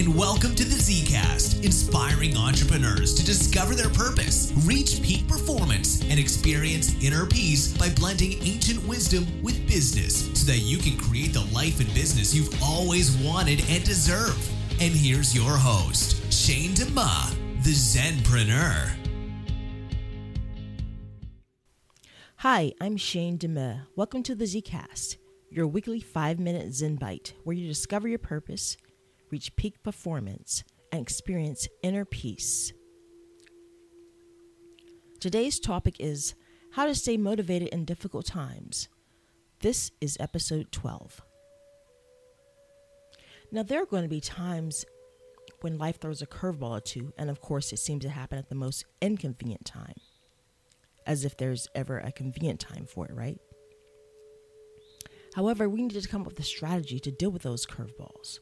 and welcome to the Zcast, inspiring entrepreneurs to discover their purpose, reach peak performance, and experience inner peace by blending ancient wisdom with business so that you can create the life and business you've always wanted and deserve. And here's your host, Shane DeMa, the Zenpreneur. Hi, I'm Shane DeMa. Welcome to the Zcast, your weekly five minute Zen bite where you discover your purpose, reach peak performance, and experience inner peace. Today's topic is how to stay motivated in difficult times. This is episode 12. Now, there are going to be times when life throws a curveball or two, and of course, it seems to happen at the most inconvenient time as if there's ever a convenient time for it, right? However, we need to come up with a strategy to deal with those curveballs.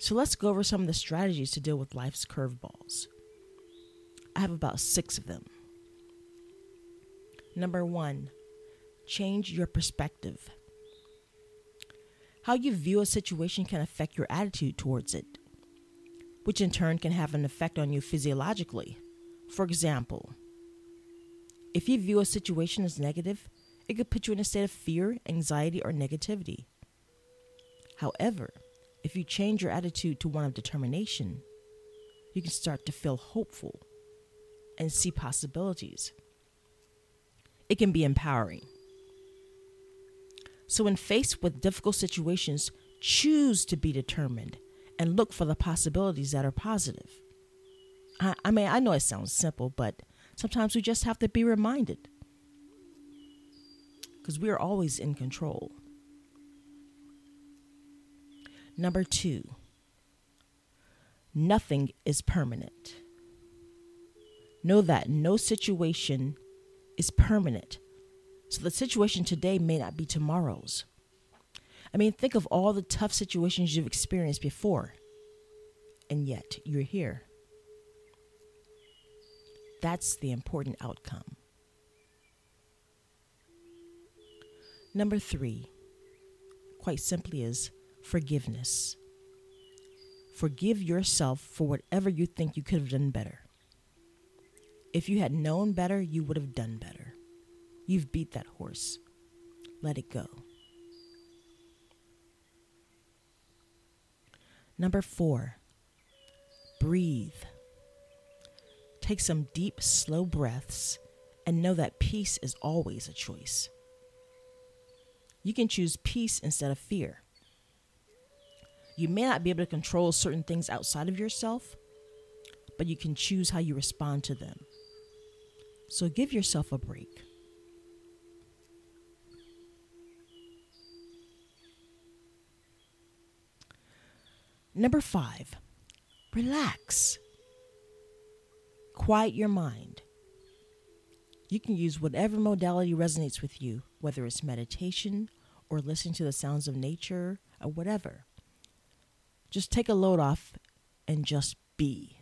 So let's go over some of the strategies to deal with life's curveballs. I have about six of them. Number one, change your perspective. How you view a situation can affect your attitude towards it, which in turn can have an effect on you physiologically. For example, if you view a situation as negative, it could put you in a state of fear, anxiety, or negativity. However, if you change your attitude to one of determination, you can start to feel hopeful and see possibilities. It can be empowering. So, when faced with difficult situations, choose to be determined and look for the possibilities that are positive. I, I mean, I know it sounds simple, but Sometimes we just have to be reminded because we are always in control. Number two, nothing is permanent. Know that no situation is permanent. So the situation today may not be tomorrow's. I mean, think of all the tough situations you've experienced before, and yet you're here. That's the important outcome. Number three, quite simply, is forgiveness. Forgive yourself for whatever you think you could have done better. If you had known better, you would have done better. You've beat that horse. Let it go. Number four, breathe. Take some deep, slow breaths and know that peace is always a choice. You can choose peace instead of fear. You may not be able to control certain things outside of yourself, but you can choose how you respond to them. So give yourself a break. Number five, relax quiet your mind. You can use whatever modality resonates with you, whether it's meditation or listening to the sounds of nature or whatever. Just take a load off and just be.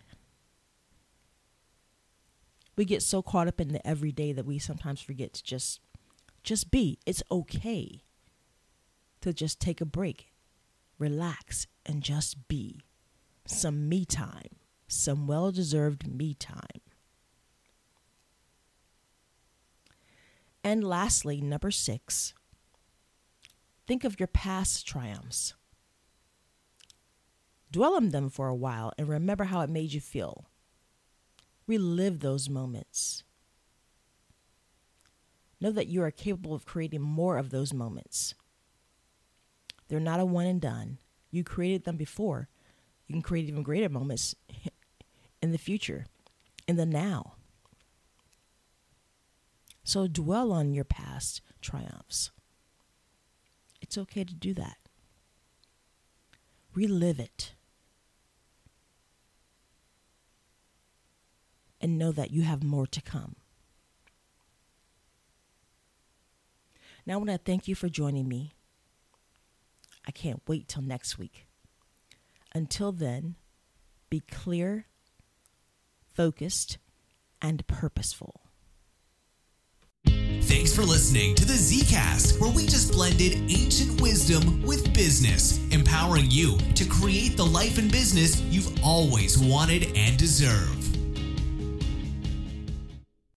We get so caught up in the everyday that we sometimes forget to just just be. It's okay to just take a break, relax and just be. Some me time some well deserved me time. And lastly, number six, think of your past triumphs. Dwell on them for a while and remember how it made you feel. Relive those moments. Know that you are capable of creating more of those moments. They're not a one and done. You created them before. You can create even greater moments in the future, in the now. So dwell on your past triumphs. It's okay to do that. Relive it. And know that you have more to come. Now, I want to thank you for joining me. I can't wait till next week. Until then, be clear focused, and purposeful. Thanks for listening to the Zcast, where we just blended ancient wisdom with business, empowering you to create the life and business you've always wanted and deserve.